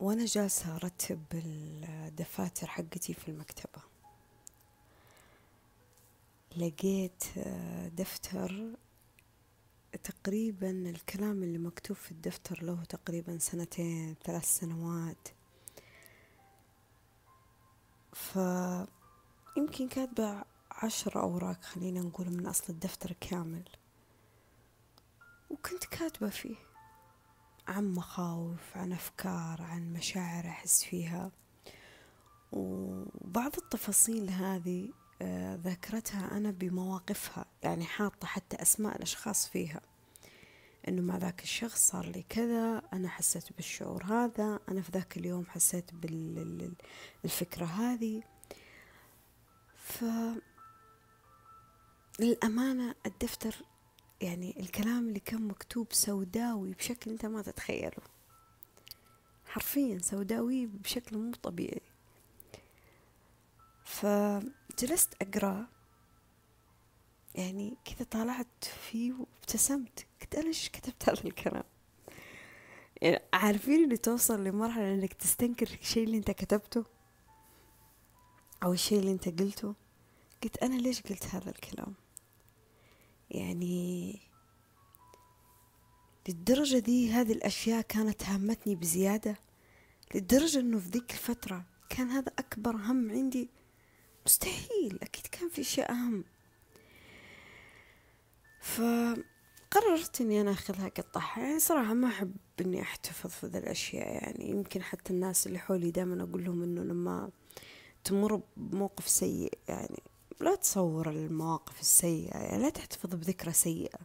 وأنا جالسة أرتب الدفاتر حقتي في المكتبة. لقيت دفتر تقريبا الكلام اللي مكتوب في الدفتر له تقريبا سنتين ثلاث سنوات. فيمكن كاتبة عشر أوراق خلينا نقول من أصل الدفتر كامل. وكنت كاتبة فيه. عن مخاوف عن أفكار عن مشاعر أحس فيها. وبعض التفاصيل هذه آه، ذكرتها أنا بمواقفها يعني حاطة حتى أسماء الأشخاص فيها. إنه مع ذاك الشخص صار لي كذا أنا حسيت بالشعور هذا أنا في ذاك اليوم حسيت بالفكرة هذه. ف للأمانة الدفتر يعني الكلام اللي كان مكتوب سوداوي بشكل أنت ما تتخيله. حرفيا سوداوي بشكل مو طبيعي. فجلست أقرأ يعني كذا طالعت فيه وابتسمت. قلت أنا إيش كتبت هذا الكلام؟ يعني عارفين اللي توصل لمرحلة إنك تستنكر الشيء اللي أنت كتبته؟ أو الشيء اللي أنت قلته؟ قلت أنا ليش قلت هذا الكلام؟ يعني للدرجة دي هذه الأشياء كانت هامتني بزيادة للدرجة أنه في ذيك الفترة كان هذا أكبر هم عندي. مستحيل أكيد كان في شيء أهم. فقررت إني أنا أخذها قطعها يعني صراحة ما أحب إني أحتفظ في ذي الأشياء. يعني يمكن حتى الناس اللي حولي دائما أقول لهم إنه لما تمر بموقف سيء يعني لا تصور المواقف السيئة يعني لا تحتفظ بذكرى سيئة.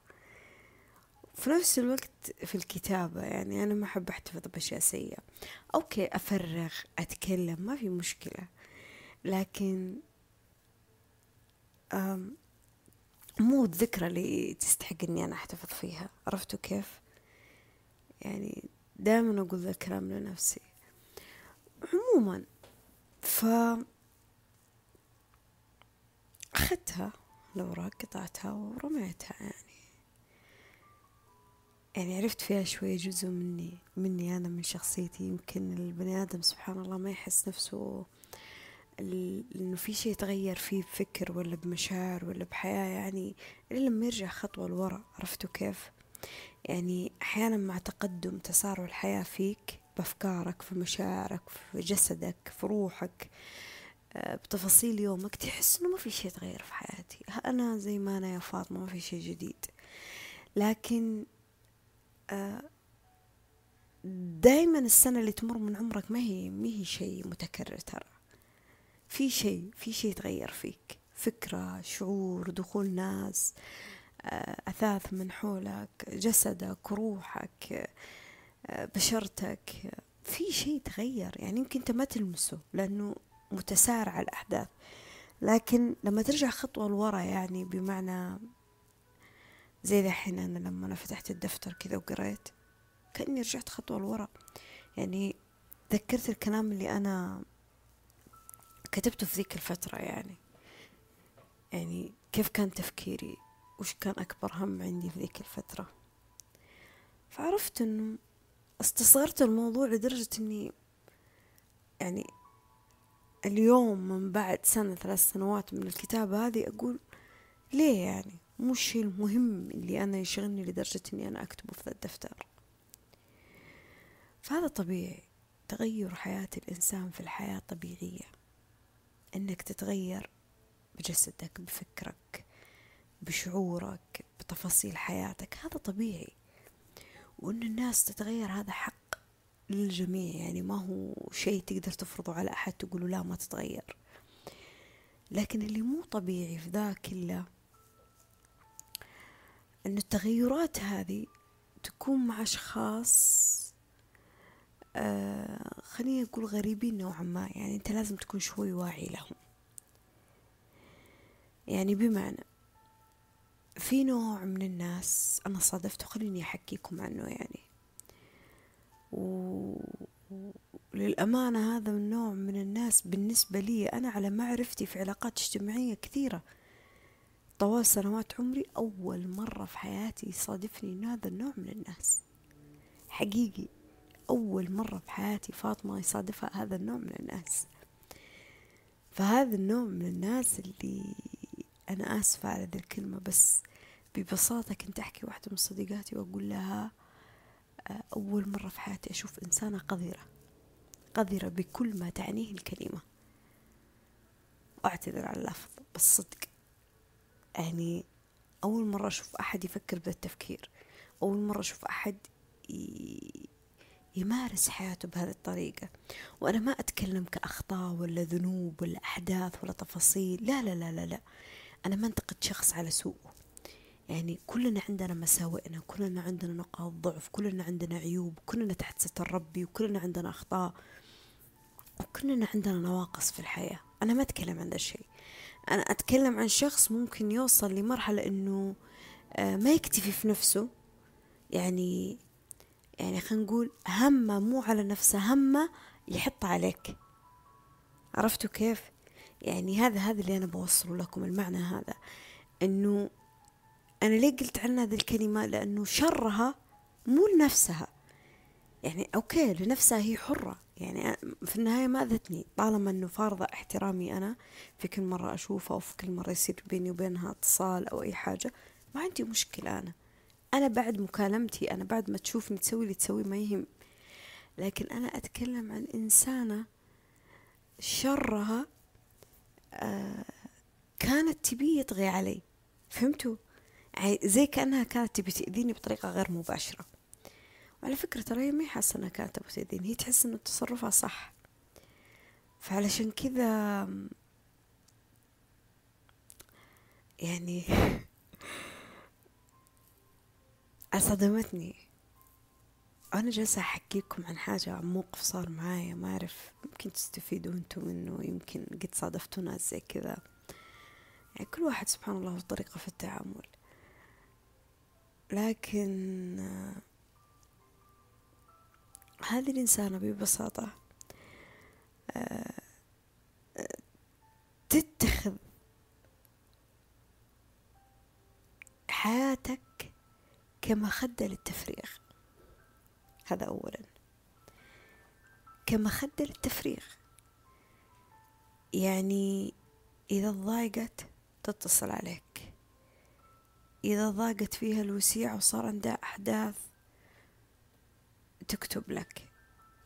في نفس الوقت في الكتابة يعني أنا ما أحب أحتفظ بأشياء سيئة. okay أفرغ أتكلم ما في مشكلة. لكن مو الذكرى اللي تستحق إني أنا أحتفظ فيها. عرفتوا كيف؟ يعني دائما أقول ذا الكلام لنفسي. عموما ف أخذتها الأوراق قطعتها ورميتها يعني. يعني عرفت فيها شوية جزء مني مني أنا من شخصيتي. يمكن البني آدم سبحان الله ما يحس نفسه إنه في شيء تغير فيه بفكر ولا بمشاعر ولا بحياة يعني إلا لما يرجع خطوة لورا. عرفتوا كيف؟ يعني أحيانا مع تقدم تسارع الحياة فيك بأفكارك في مشاعرك في جسدك في روحك. بتفاصيل يومك تحس إنه ما في شيء تغير في حياتي. أنا زي ما أنا يا فاطمة ما في شيء جديد. لكن آه، دايما السنة اللي تمر من عمرك ما هي ما هي شيء متكرر ترى. في شيء في شيء تغير فيك. فكرة شعور دخول ناس آه، أثاث من حولك جسدك روحك آه، بشرتك. في شيء تغير. يعني يمكن أنت ما تلمسه لأنه متسارعة الأحداث. لكن لما ترجع خطوة لورا يعني بمعنى زي الحين أنا لما أنا فتحت الدفتر كذا وقريت كأني رجعت خطوة لورا. يعني ذكرت الكلام اللي أنا كتبته في ذيك الفترة يعني. يعني كيف كان تفكيري؟ وش كان أكبر هم عندي في ذيك الفترة؟ فعرفت أنه استصغرت الموضوع لدرجة أني يعني اليوم من بعد سنة ثلاث سنوات من الكتابة هذه أقول ليه يعني؟ مو الشيء المهم اللي أنا يشغلني لدرجة إني أنا أكتبه في الدفتر. فهذا طبيعي. تغير حياة الإنسان في الحياة طبيعية. إنك تتغير بجسدك بفكرك بشعورك بتفاصيل حياتك. هذا طبيعي. وإن الناس تتغير هذا حق. للجميع يعني ما هو شيء تقدر تفرضه على أحد تقوله لا ما تتغير. لكن اللي مو طبيعي في ذا كله أن التغيرات هذه تكون مع أشخاص آه خليني أقول غريبين نوعا ما يعني أنت لازم تكون شوي واعي لهم. يعني بمعنى في نوع من الناس أنا صادفته خليني أحكيكم عنه يعني. وللأمانة هذا النوع من الناس بالنسبة لي أنا على معرفتي في علاقات اجتماعية كثيرة. طوال سنوات عمري أول مرة في حياتي يصادفني هذا النوع من الناس. حقيقي أول مرة في حياتي فاطمة يصادفها هذا النوع من الناس. فهذا النوع من الناس اللي أنا آسفة على ذي الكلمة بس ببساطة كنت أحكي واحدة من صديقاتي وأقول لها أول مرة في حياتي أشوف إنسانة قذرة قذرة بكل ما تعنيه الكلمة. وأعتذر على اللفظ بس يعني أول مرة أشوف أحد يفكر بهذا التفكير. أول مرة أشوف أحد يمارس حياته بهذه الطريقة. وأنا ما أتكلم كأخطاء ولا ذنوب ولا أحداث ولا تفاصيل. لا لا لا لا, لا. أنا ما أنتقد شخص على سوءه. يعني كلنا عندنا مساوئنا كلنا عندنا نقاط ضعف كلنا عندنا عيوب كلنا تحت ستر ربي وكلنا عندنا أخطاء وكلنا عندنا نواقص في الحياة. أنا ما أتكلم عن ذا الشيء. أنا أتكلم عن شخص ممكن يوصل لمرحلة أنه آه، ما يكتفي في نفسه. يعني يعني خلينا نقول همه مو على نفسه همه يحط عليك. عرفتوا كيف؟ يعني هذا هذا اللي أنا بوصله لكم المعنى هذا. أنه أنا ليه قلت عنها هذه الكلمة؟ لأنه شرها مو لنفسها. يعني أوكي لنفسها هي حرة. يعني في النهاية ما أذتني. طالما أنه فارضة احترامي أنا في كل مرة أشوفها أو في كل مرة يصير بيني وبينها اتصال أو أي حاجة ما عندي مشكلة أنا. أنا بعد مكالمتي أنا بعد ما تشوفني تسوي اللي تسوي ما يهم. لكن أنا أتكلم عن إنسانة شرها آه كانت تبي يطغي علي. فهمتوا؟ زي كأنها كانت تبي تأذيني بطريقة غير مباشرة. وعلى فكرة ترى هي ما حاسة أنها كانت تبغى تأذيني هي تحس إنه تصرفها صح. فعلشان كذا يعني أصدمتني. أنا جالسة أحكيكم عن حاجة عن موقف صار معايا ما أعرف يمكن تستفيدوا أنتم منه يمكن قد صادفتوا ناس زي كذا. يعني كل واحد سبحان الله طريقة في التعامل. لكن هذه الإنسانة ببساطة تتخذ حياتك كمخدة للتفريغ. هذا أولا. كمخدة للتفريغ. يعني إذا ضايقت تتصل عليك. إذا ضاقت فيها الوسيع وصار عندها أحداث تكتب لك.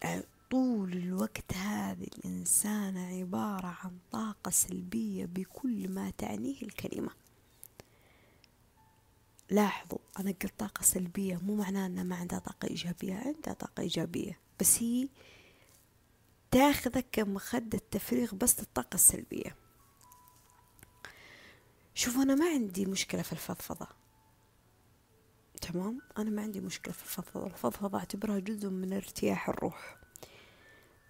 يعني طول الوقت هذه الإنسانة عبارة عن طاقة سلبية بكل ما تعنيه الكلمة. لاحظوا أنا قلت طاقة سلبية مو معناه أنها ما عندها طاقة إيجابية. عندها طاقة إيجابية بس هي تاخذك كمخدة تفريغ بس للطاقة السلبية. شوف أنا ما عندي مشكلة في الفضفضة. تمام؟ أنا ما عندي مشكلة في الفضفضة. الفضفضة أعتبرها جزء من ارتياح الروح.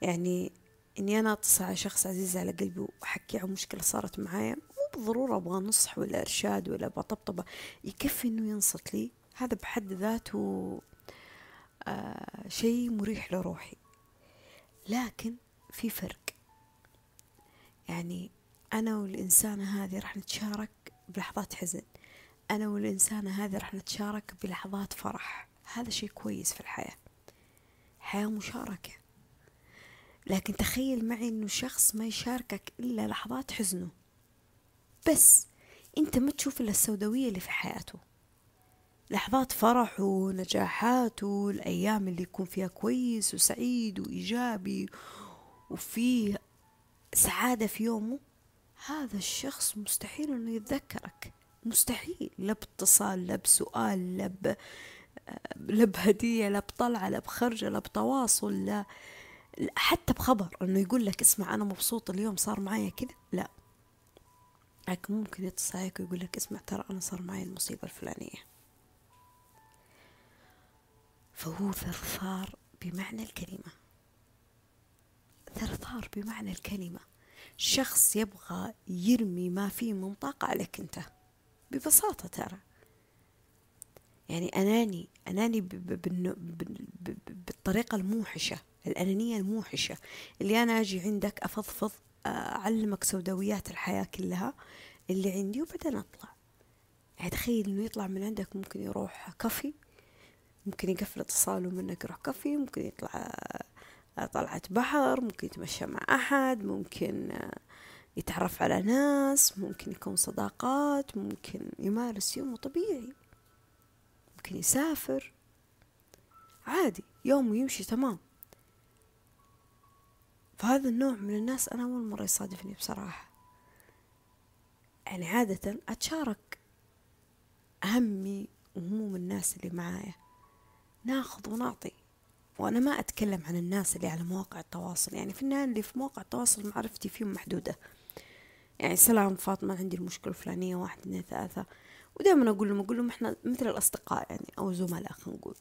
يعني إني أنا أتصل على شخص عزيز على قلبي وأحكي عن مشكلة صارت معايا مو بالضرورة أبغى نصح ولا إرشاد ولا أبغى طبطبة. يكفي إنه ينصت لي. هذا بحد ذاته آه شيء مريح لروحي. لكن في فرق. يعني أنا والإنسانة هذه راح نتشارك بلحظات حزن. أنا والإنسانة هذه راح نتشارك بلحظات فرح. هذا شيء كويس في الحياة. حياة مشاركة. لكن تخيل معي إنه شخص ما يشاركك إلا لحظات حزنه. بس أنت ما تشوف إلا السوداوية اللي في حياته. لحظات فرحه ونجاحاته الأيام اللي يكون فيها كويس وسعيد وإيجابي وفيه سعادة في يومه. هذا الشخص مستحيل إنه يتذكرك. مستحيل. لا باتصال لا بسؤال لا. لا بهدية لا بطلعة لا بخرجة لا بتواصل لا حتى بخبر. إنه يقول لك اسمع أنا مبسوط اليوم صار معايا كذا. لا. لكن ممكن يتصل عليك ويقول لك اسمع ترى أنا صار معي المصيبة الفلانية. فهو ثرثار بمعنى الكلمة. ثرثار بمعنى الكلمة. شخص يبغى يرمي ما فيه من طاقة عليك أنت. ببساطة ترى. يعني أناني أناني بالطريقة الموحشة الأنانية الموحشة اللي أنا أجي عندك أفضفض أعلمك سوداويات الحياة كلها اللي عندي وبعدين أطلع يعني تخيل إنه يطلع من عندك ممكن يروح كافي ممكن يقفل اتصاله منك يروح كافي ممكن يطلع طلعة بحر ممكن يتمشى مع أحد ممكن يتعرف على ناس ممكن يكون صداقات ممكن يمارس يومه طبيعي. ممكن يسافر. عادي يومه يمشي تمام. فهذا النوع من الناس أنا أول مرة يصادفني بصراحة. يعني عادة أتشارك همي وهموم الناس اللي معايا. ناخذ ونعطي. وأنا ما أتكلم عن الناس اللي على مواقع التواصل. يعني في النهاية اللي في مواقع التواصل معرفتي فيهم محدودة. يعني سلام فاطمة عندي المشكلة الفلانية واحد اثنين ثلاثة. ودائما أقول لهم أقول لهم إحنا مثل الأصدقاء يعني أو زملاء خلينا نقول.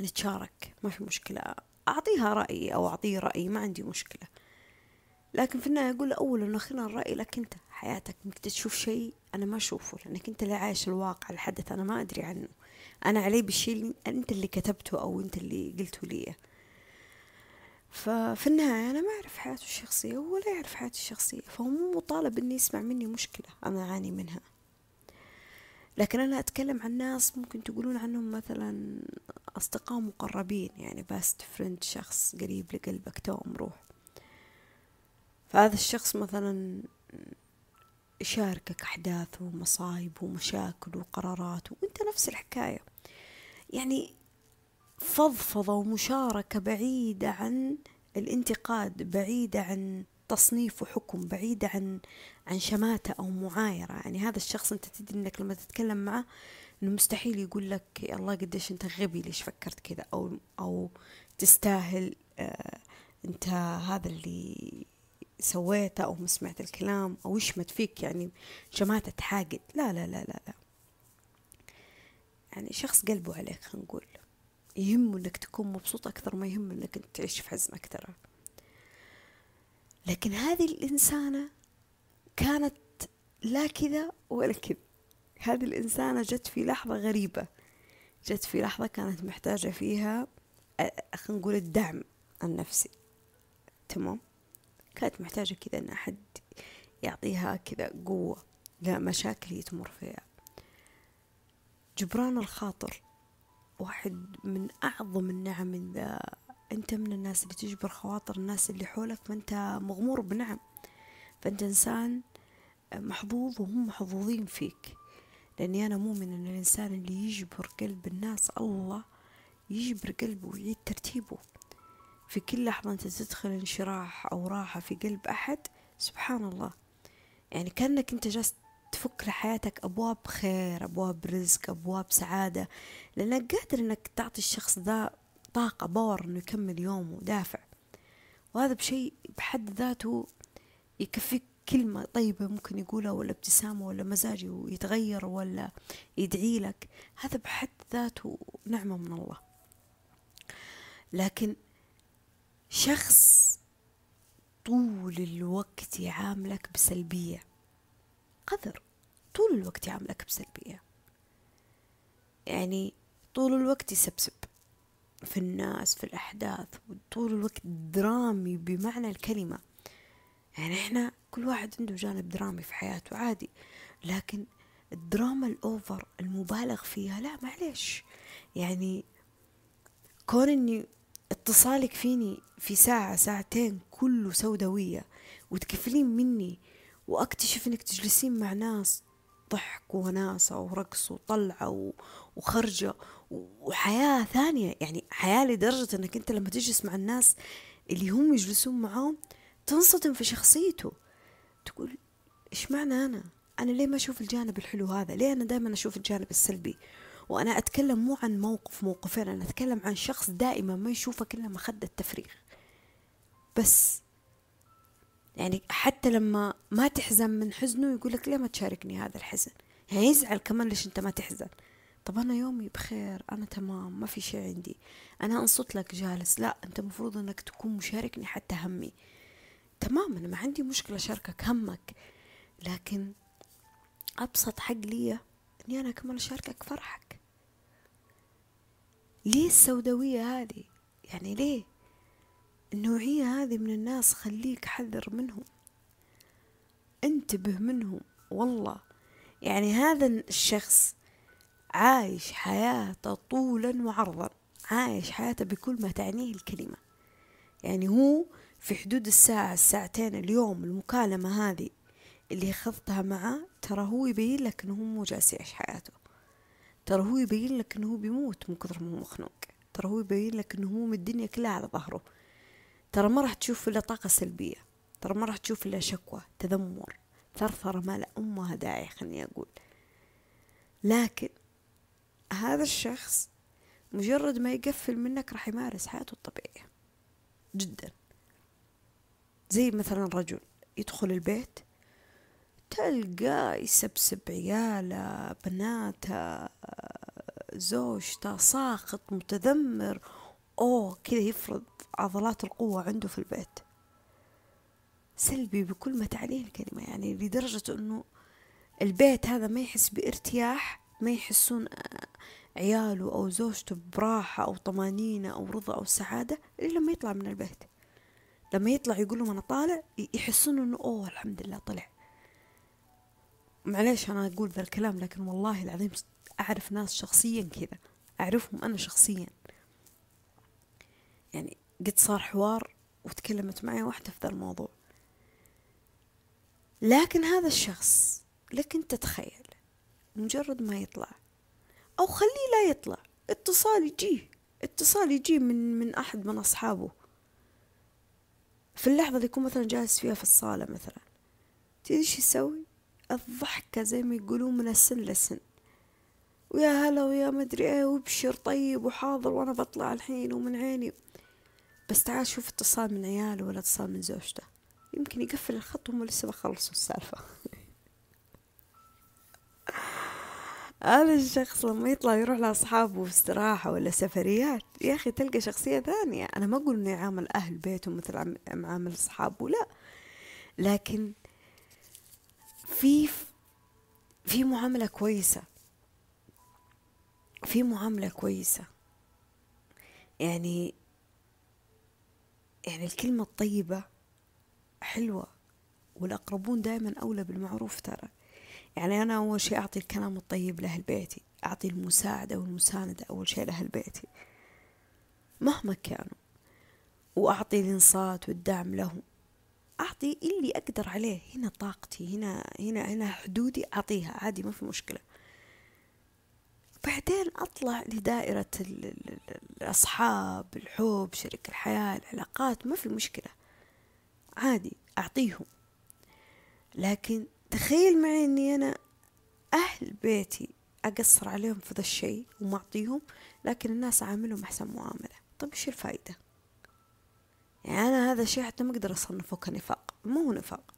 نتشارك ما في مشكلة. أعطيها رأيي أو أعطيه رأيي ما عندي مشكلة. لكن في النهاية أقول أولا وأخيرا الرأي لك أنت حياتك إنك تشوف شيء أنا ما أشوفه لأنك أنت اللي عايش الواقع الحدث أنا ما أدري عنه. أنا علي بالشيء أنت اللي كتبته أو أنت اللي قلته لي. ففي النهاية أنا ما أعرف حياته الشخصية ولا يعرف حياتي الشخصية فهو مو مطالب إني يسمع مني مشكلة أنا أعاني منها. لكن أنا أتكلم عن ناس ممكن تقولون عنهم مثلا أصدقاء مقربين يعني best friend شخص قريب لقلبك توأم روح. فهذا الشخص مثلا يشاركك أحداثه ومصايبه ومشاكله وقراراته وأنت نفس الحكاية. يعني فضفضة ومشاركة بعيدة عن الانتقاد بعيدة عن تصنيف وحكم بعيدة عن عن شماتة أو معايرة. يعني هذا الشخص أنت تدري أنك لما تتكلم معه أنه مستحيل يقول لك يا الله قديش أنت غبي ليش فكرت كذا أو أو تستاهل آه أنت هذا اللي سويته أو ما سمعت الكلام أو يشمت فيك يعني شماتة حاقد لا لا لا لا لا. يعني شخص قلبه عليك خلينا نقول. يهمه إنك تكون مبسوط أكثر ما يهم إنك تعيش في حزن أكثر. لكن هذه الإنسانة كانت لا كذا ولا كذا. هذه الإنسانة جت في لحظة غريبة. جت في لحظة كانت محتاجة فيها خلينا نقول الدعم النفسي. تمام؟ كانت محتاجة كذا إن أحد يعطيها كذا قوة لمشاكل هي تمر فيها. جبران الخاطر واحد من أعظم النعم إذا أنت من الناس اللي تجبر خواطر الناس اللي حولك فأنت مغمور بنعم. فأنت إنسان محظوظ وهم محظوظين فيك. لأني أنا مؤمن أن الإنسان اللي يجبر قلب الناس الله يجبر قلبه ويعيد ترتيبه. في كل لحظة أنت تدخل انشراح أو راحة في قلب أحد سبحان الله يعني كأنك أنت جالس تفك لحياتك أبواب خير أبواب رزق أبواب سعادة لأنك قادر أنك تعطي الشخص ذا طاقة power أنه يكمل يومه دافع وهذا بشيء بحد ذاته يكفيك كلمة طيبة ممكن يقولها ولا ابتسامة ولا مزاجه يتغير ولا يدعي لك. هذا بحد ذاته نعمة من الله. لكن شخص طول الوقت يعاملك بسلبية. قذر طول الوقت يعاملك بسلبية. يعني طول الوقت يسبسب في الناس في الأحداث وطول الوقت درامي بمعنى الكلمة. يعني إحنا كل واحد عنده جانب درامي في حياته عادي لكن الدراما الأوفر المبالغ فيها لا معلش يعني كون إني اتصالك فيني في ساعة ساعتين كله سوداوية وتكفلين مني وأكتشف إنك تجلسين مع ناس ضحك وناسة ورقص وطلعة وخرجة وحياة ثانية. يعني حياة لدرجة إنك أنت لما تجلس مع الناس اللي هم يجلسون معاهم تنصدم في شخصيته. تقول إيش معنى أنا؟ أنا ليه ما أشوف الجانب الحلو هذا؟ ليه أنا دائما أشوف الجانب السلبي؟ وأنا أتكلم مو عن موقف موقفين أنا أتكلم عن شخص دائما ما يشوفك إلا مخدة تفريغ بس يعني حتى لما ما تحزن من حزنه يقول لك ليه ما تشاركني هذا الحزن؟ يعني يزعل كمان ليش أنت ما تحزن؟ طب أنا يومي بخير أنا تمام ما في شيء عندي. أنا أنصت لك جالس. لا أنت مفروض إنك تكون مشاركني حتى همي. تمام أنا ما عندي مشكلة أشاركك همك. لكن أبسط حق لي إني أنا كمان أشاركك فرحك. ليه السوداوية هذه؟ يعني ليه؟ النوعية هذه من الناس خليك حذر منهم. انتبه منهم والله. يعني هذا الشخص عايش حياته طولا وعرضا. عايش حياته بكل ما تعنيه الكلمة. يعني هو في حدود الساعة الساعتين اليوم المكالمة هذه اللي خذتها معاه ترى هو يبين لك إنه هو مو جالس يعيش حياته. ترى هو يبين لك إنه هو بيموت من كثر ما هو مخنوق. ترى هو يبين لك إنه هو من الدنيا كلها على ظهره. ترى ما راح تشوف إلا طاقة سلبية. ترى ما راح تشوف إلا شكوى تذمر ثرثرة ما لا أمها داعي خلني أقول. لكن هذا الشخص مجرد ما يقفل منك راح يمارس حياته الطبيعية. جدا. زي مثلا رجل يدخل البيت تلقى يسبسب عياله بناته زوجته ساخط متذمر. أوه كذا يفرض عضلات القوة عنده في البيت. سلبي بكل ما تعنيه الكلمة يعني لدرجة أنه البيت هذا ما يحس بارتياح ما يحسون عياله أو زوجته براحة أو طمانينة أو رضا أو سعادة إلا لما يطلع من البيت. لما يطلع يقول لهم أنا طالع يحسون أنه أوه الحمد لله طلع. معليش أنا أقول ذا الكلام لكن والله العظيم أعرف ناس شخصيا كذا أعرفهم أنا شخصيا. يعني قد صار حوار وتكلمت معي واحدة في ذا الموضوع. لكن هذا الشخص لك أنت تخيل مجرد ما يطلع. أو خليه لا يطلع اتصال يجيه اتصال يجيه من من أحد من أصحابه. في اللحظة اللي يكون مثلا جالس فيها في الصالة مثلا تدري إيش يسوي؟ الضحكة زي ما يقولون من السن لسن ويا هلا ويا مدري إيه وابشر طيب وحاضر وأنا بطلع الحين ومن عيني. بس تعال شوف اتصال من عياله ولا اتصال من زوجته. يمكن يقفل الخط وهم لسه بخلصوا السالفة. هذا الشخص لما يطلع يروح لأصحابه في استراحة ولا سفريات يا أخي تلقى شخصية ثانية. أنا ما أقول إنه يعامل أهل بيته مثل معامل أصحابه لا. لكن في في معاملة كويسة. في معاملة كويسة. يعني يعني الكلمة الطيبة حلوة والأقربون دائما أولى بالمعروف ترى. يعني أنا أول شيء أعطي الكلام الطيب لأهل بيتي أعطي المساعدة والمساندة أول شيء لأهل بيتي. مهما كانوا. وأعطي الإنصات والدعم لهم. أعطي اللي أقدر عليه. هنا طاقتي هنا هنا هنا حدودي أعطيها. عادي ما في مشكلة. بعدين أطلع لدائرة الأصحاب الحب شريك الحياة العلاقات ما في مشكلة. عادي أعطيهم. لكن تخيل معي أني أنا أهل بيتي أقصر عليهم في ذا الشيء وما أعطيهم لكن الناس أعاملهم أحسن معاملة. طيب إيش الفائدة يعني أنا هذا الشيء حتى ما أقدر أصنفه كنفاق مو هو نفاق.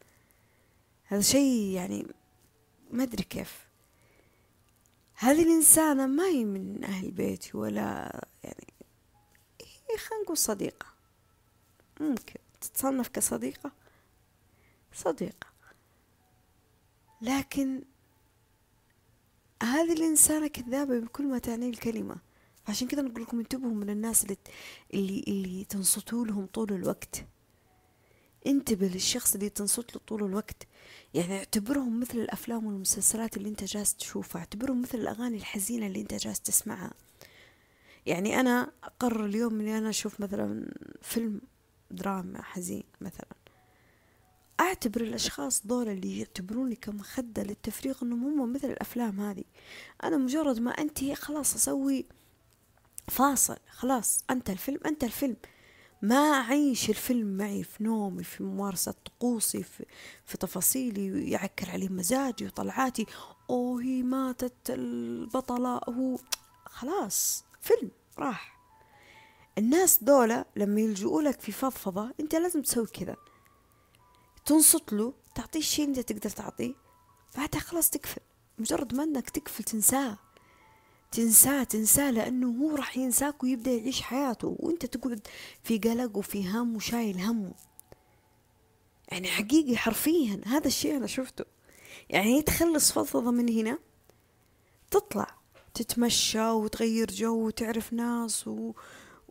هذا شيء يعني ما أدري كيف. هذه الإنسانة ما هي من أهل بيتي ولا يعني هي خلينا نقول صديقة. ممكن تتصنف كصديقة؟ صديقة. لكن هذه الإنسانة كذابة بكل ما تعنيه الكلمة. عشان كذا نقول لكم انتبهوا من الناس اللي اللي, اللي تنصتوا لهم طول الوقت. انتبه للشخص اللي تنصت له طول الوقت. يعني اعتبرهم مثل الأفلام والمسلسلات اللي انت جالس تشوفها. اعتبرهم مثل الأغاني الحزينة اللي انت جالس تسمعها. يعني أنا أقرر اليوم إني أنا أشوف مثلا فيلم دراما حزين مثلا. أعتبر الأشخاص دول اللي يعتبروني كمخدة للتفريغ إنهم هم مثل الأفلام هذه. أنا مجرد ما أنتهي خلاص أسوي فاصل خلاص أنت الفيلم أنت الفيلم. ما أعيش الفيلم معي في نومي في ممارسة طقوسي في, في تفاصيلي يعكر علي مزاجي وطلعاتي. أوه هي ماتت البطلة هو خلاص فيلم راح. الناس دولة لما يلجؤوا لك في فضفضة أنت لازم تسوي كذا. تنصت له تعطيه الشيء اللي أنت تقدر تعطيه بعدها خلاص تقفل. مجرد ما أنك تقفل تنساه. تنساه تنساه لأنه هو راح ينساك ويبدأ يعيش حياته. وأنت تقعد في قلق وفي هم وشايل همه يعني حقيقي حرفيا هذا الشيء أنا شفته. يعني تخلص فضفضة من هنا تطلع تتمشى وتغير جو وتعرف ناس و...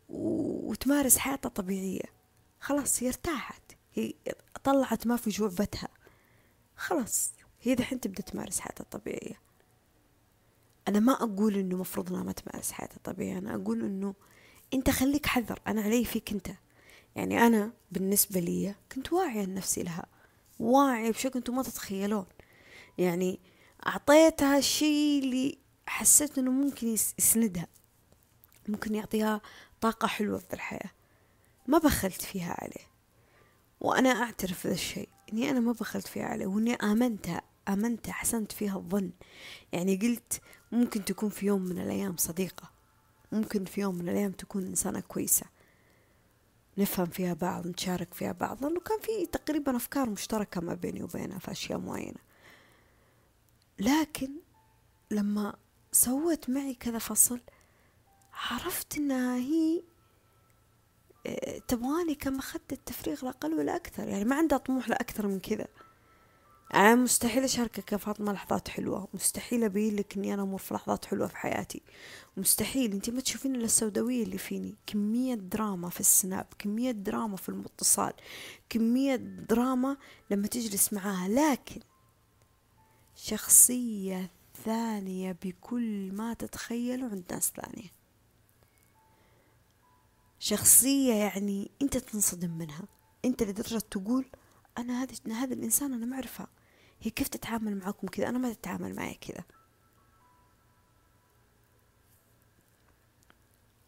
و... وتمارس حياتها طبيعية. خلاص هي ارتاحت. هي طلعت ما في جعبتها خلاص هي دحين تبدأ تمارس حياتها الطبيعية. أنا ما أقول إنه مفروض إنها ما تمارس حياتها الطبيعية أنا أقول إنه أنت خليك حذر أنا علي فيك أنت. يعني أنا بالنسبة لي كنت واعية لنفسي لها واعية بشكل أنتم ما تتخيلون. يعني أعطيتها الشيء اللي حسيت إنه ممكن يسندها ممكن يعطيها طاقة حلوة في الحياة. ما بخلت فيها عليه. وأنا أعترف بهذا الشيء إني أنا ما بخلت فيها عليه وإني آمنتها. آمنتها حسنت فيها الظن. يعني قلت ممكن تكون في يوم من الأيام صديقة. ممكن في يوم من الأيام تكون إنسانة كويسة. نفهم فيها بعض نشارك فيها بعض. لأنه كان في تقريبا أفكار مشتركة ما بيني وبينها في أشياء معينة. لكن لما سوت معي كذا فصل عرفت إنها هي آه، تبغاني كمخدة التفريغ لا أقل ولا أكثر. يعني ما عندها طموح لا أكثر من كذا. أنا مستحيل أشاركك يا فاطمة لحظات حلوة. مستحيل أبين لك إني أنا أمر في لحظات حلوة في حياتي. مستحيل. أنت ما تشوفين إلا السوداوية اللي فيني. كمية دراما في السناب كمية دراما في المتصال كمية دراما لما تجلس معاها. لكن شخصية ثانية بكل ما تتخيلوا عند ناس ثانية. شخصية يعني أنت تنصدم منها. أنت لدرجة تقول أنا هذا هذا الإنسان أنا ما أعرفها. هي كيف تتعامل معكم كذا؟ أنا ما تتعامل معي كذا.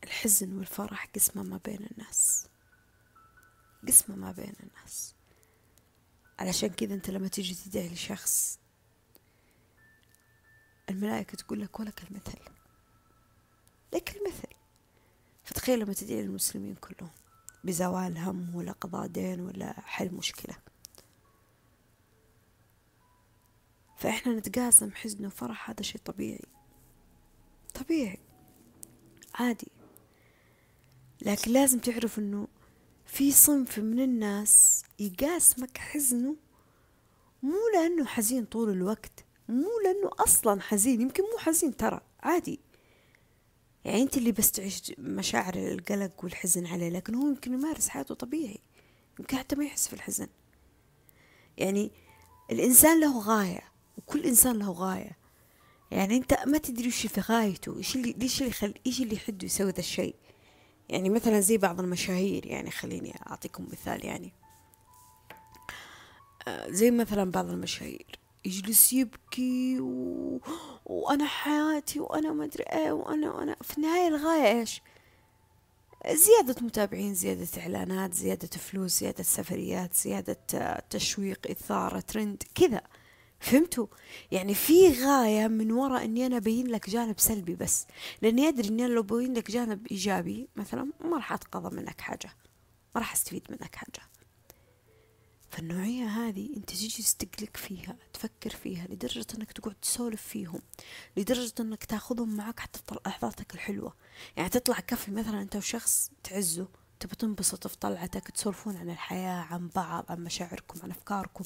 الحزن والفرح قسمة ما بين الناس. قسمة ما بين الناس. علشان كذا أنت لما تيجي تدعي لشخص الملائكة تقول لك ولك المثل. لك المثل. فتخيل لما تدعي للمسلمين كلهم بزوال هم ولا قضاء دين ولا حل مشكلة. فإحنا نتقاسم حزن وفرح هذا شيء طبيعي. طبيعي. عادي. لكن لازم تعرف إنه في صنف من الناس يقاسمك حزنه مو لأنه حزين طول الوقت مو لأنه أصلا حزين يمكن مو حزين ترى عادي. يعني أنت اللي بس تعيش مشاعر القلق والحزن عليه لكن هو يمكن يمارس حياته طبيعي. يمكن حتى ما يحس في الحزن. يعني الإنسان له غاية. وكل إنسان له غاية. يعني أنت ما تدري وش في غايته إيش اللي ليش اللي خل إيش اللي يحده يسوي ذا الشيء. يعني مثلا زي بعض المشاهير يعني خليني أعطيكم مثال يعني. آه، زي مثلا بعض المشاهير. يجلس يبكي و... وأنا حياتي وأنا ما أدري إيه وأنا وأنا في النهاية الغاية إيش؟ زيادة متابعين زيادة إعلانات زيادة فلوس زيادة سفريات زيادة تشويق إثارة ترند كذا. فهمتوا؟ يعني في غاية من وراء إني أنا أبين لك جانب سلبي بس. لأني أدري إني أنا لو ابين لك جانب إيجابي مثلا ما راح اتقاضى منك حاجة. ما راح أستفيد منك حاجة. فالنوعية هذه أنت تجي تستقلق فيها تفكر فيها لدرجة إنك تقعد تسولف فيهم لدرجة إنك تاخذهم معك حتى في لحظاتك الحلوة. يعني تطلع كافي مثلا أنت وشخص تعزه تبى تنبسط في طلعتك تسولفون عن الحياة عن بعض عن مشاعركم عن أفكاركم.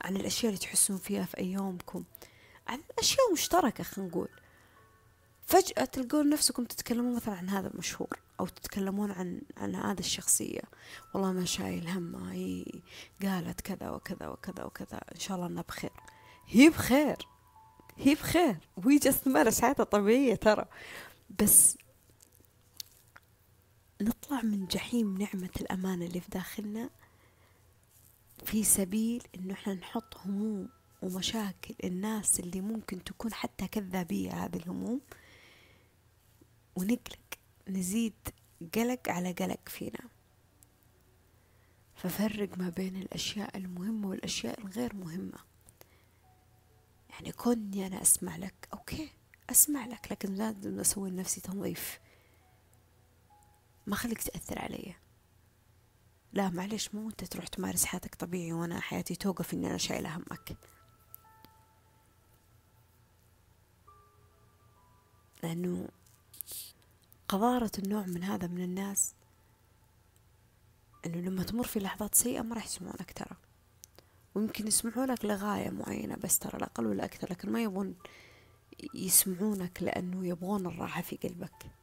عن الأشياء اللي تحسون فيها في أيامكم. عن أشياء مشتركة خلينا نقول. فجأة تلقون نفسكم تتكلمون مثلا عن هذا المشهور أو تتكلمون عن عن هذا الشخصية. والله ما شايل همها هي قالت كذا وكذا وكذا وكذا. إن شاء الله إنها بخير. هي بخير. هي بخير. وهي جالسة تمارس حياتها طبيعية ترى. بس نطلع من جحيم نعمة الأمان اللي في داخلنا. في سبيل إنه إحنا نحط هموم ومشاكل الناس اللي ممكن تكون حتى كذابية هذه الهموم ونقلق نزيد قلق على قلق فينا. ففرق ما بين الأشياء المهمة والأشياء الغير مهمة. يعني كوني أنا أسمع لك. أوكي أسمع لك لكن لازم أسوي لنفسي تنظيف. ما خليك تأثر علي. لا معلش مو أنت تروح تمارس حياتك طبيعي وأنا حياتي توقف إني أنا شايلة همك. لأنه قذارة النوع من هذا من الناس إنه لما تمر في لحظات سيئة ما راح يسمعونك ترى. ويمكن يسمعونك لغاية معينة بس ترى لا أقل ولا أكثر لكن ما يبغون يسمعونك لأنه يبغون الراحة في قلبك.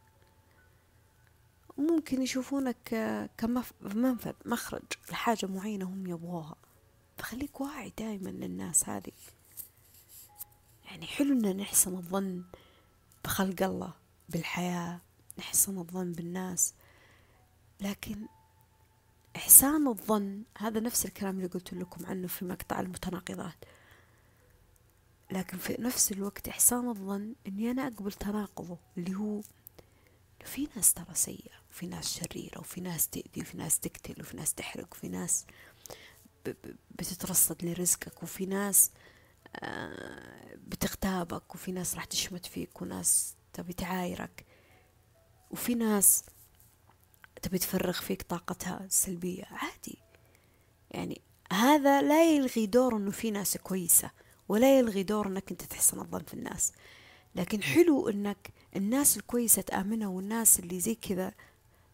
ممكن يشوفونك كمنفذ مخرج لحاجة معينة هم يبغوها. فخليك واعي دائما للناس هذه. يعني حلو إن نحسن الظن بخلق الله بالحياة نحسن الظن بالناس. لكن إحسان الظن هذا نفس الكلام اللي قلت لكم عنه في مقطع المتناقضات. لكن في نفس الوقت إحسان الظن إني أنا أقبل تناقضه اللي هو في ناس ترى سيئة. وفي ناس شريرة وفي ناس تأذي وفي ناس تقتل وفي ناس تحرق وفي ناس بتترصد لرزقك وفي ناس آه، بتغتابك وفي ناس راح تشمت فيك وناس تبي تعايرك وفي ناس تبي تفرغ فيك طاقتها السلبية. عادي. يعني هذا لا يلغي دور إنه في ناس كويسة ولا يلغي دور إنك أنت تحسن الظن في الناس. لكن حلو إنك الناس الكويسة تآمنها والناس اللي زي كذا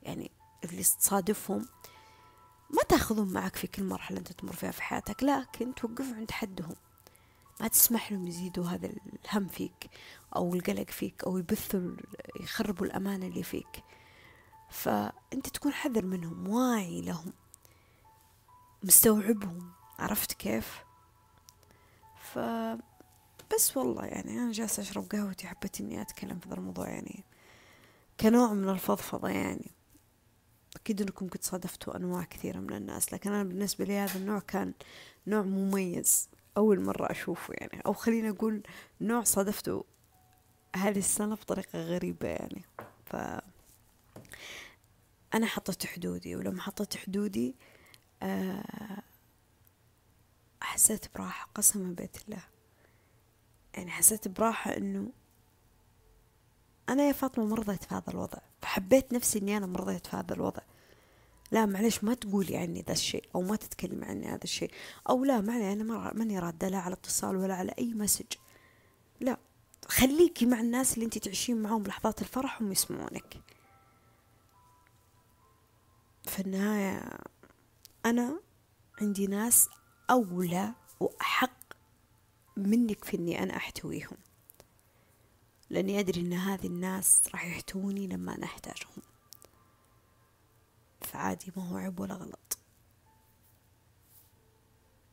يعني اللي تصادفهم ما تاخذهم معك في كل مرحلة أنت تمر فيها في حياتك لكن توقف عند حدهم. ما تسمح لهم يزيدوا هذا الهم فيك أو القلق فيك أو يبثوا يخربوا الأمانة اللي فيك. فأنت تكون حذر منهم واعي لهم مستوعبهم عرفت كيف؟ ف بس والله يعني أنا جالسة أشرب قهوتي حبيت إني أتكلم في هذا الموضوع يعني كنوع من الفضفضة يعني. أكيد أنكم قد صادفتوا أنواع كثيرة من الناس لكن أنا بالنسبة لي هذا النوع كان نوع مميز أول مرة أشوفه يعني أو خلينا أقول نوع صادفته هذه السنة بطريقة غريبة يعني. ف أنا حطيت حدودي ولما حطيت حدودي آه، حسيت براحة قسما بيت الله يعني حسيت براحة إنه أنا يا فاطمة مرضيت في هذا الوضع. فحبيت نفسي إني أنا مرضيت في هذا الوضع. لا معلش ما تقولي عني ذا الشيء أو ما تتكلمي عني هذا الشيء أو لا معني أنا ماني رادة لا على اتصال ولا على أي message. لا خليكي مع الناس اللي انت تعيشين معهم لحظات الفرح هم يسمعونك. في النهاية أنا عندي ناس أولى وأحق منك في إني أنا أحتويهم. لأني أدري إن هذه الناس راح يحتوني لما أنا أحتاجهم. فعادي ما هو عيب ولا غلط.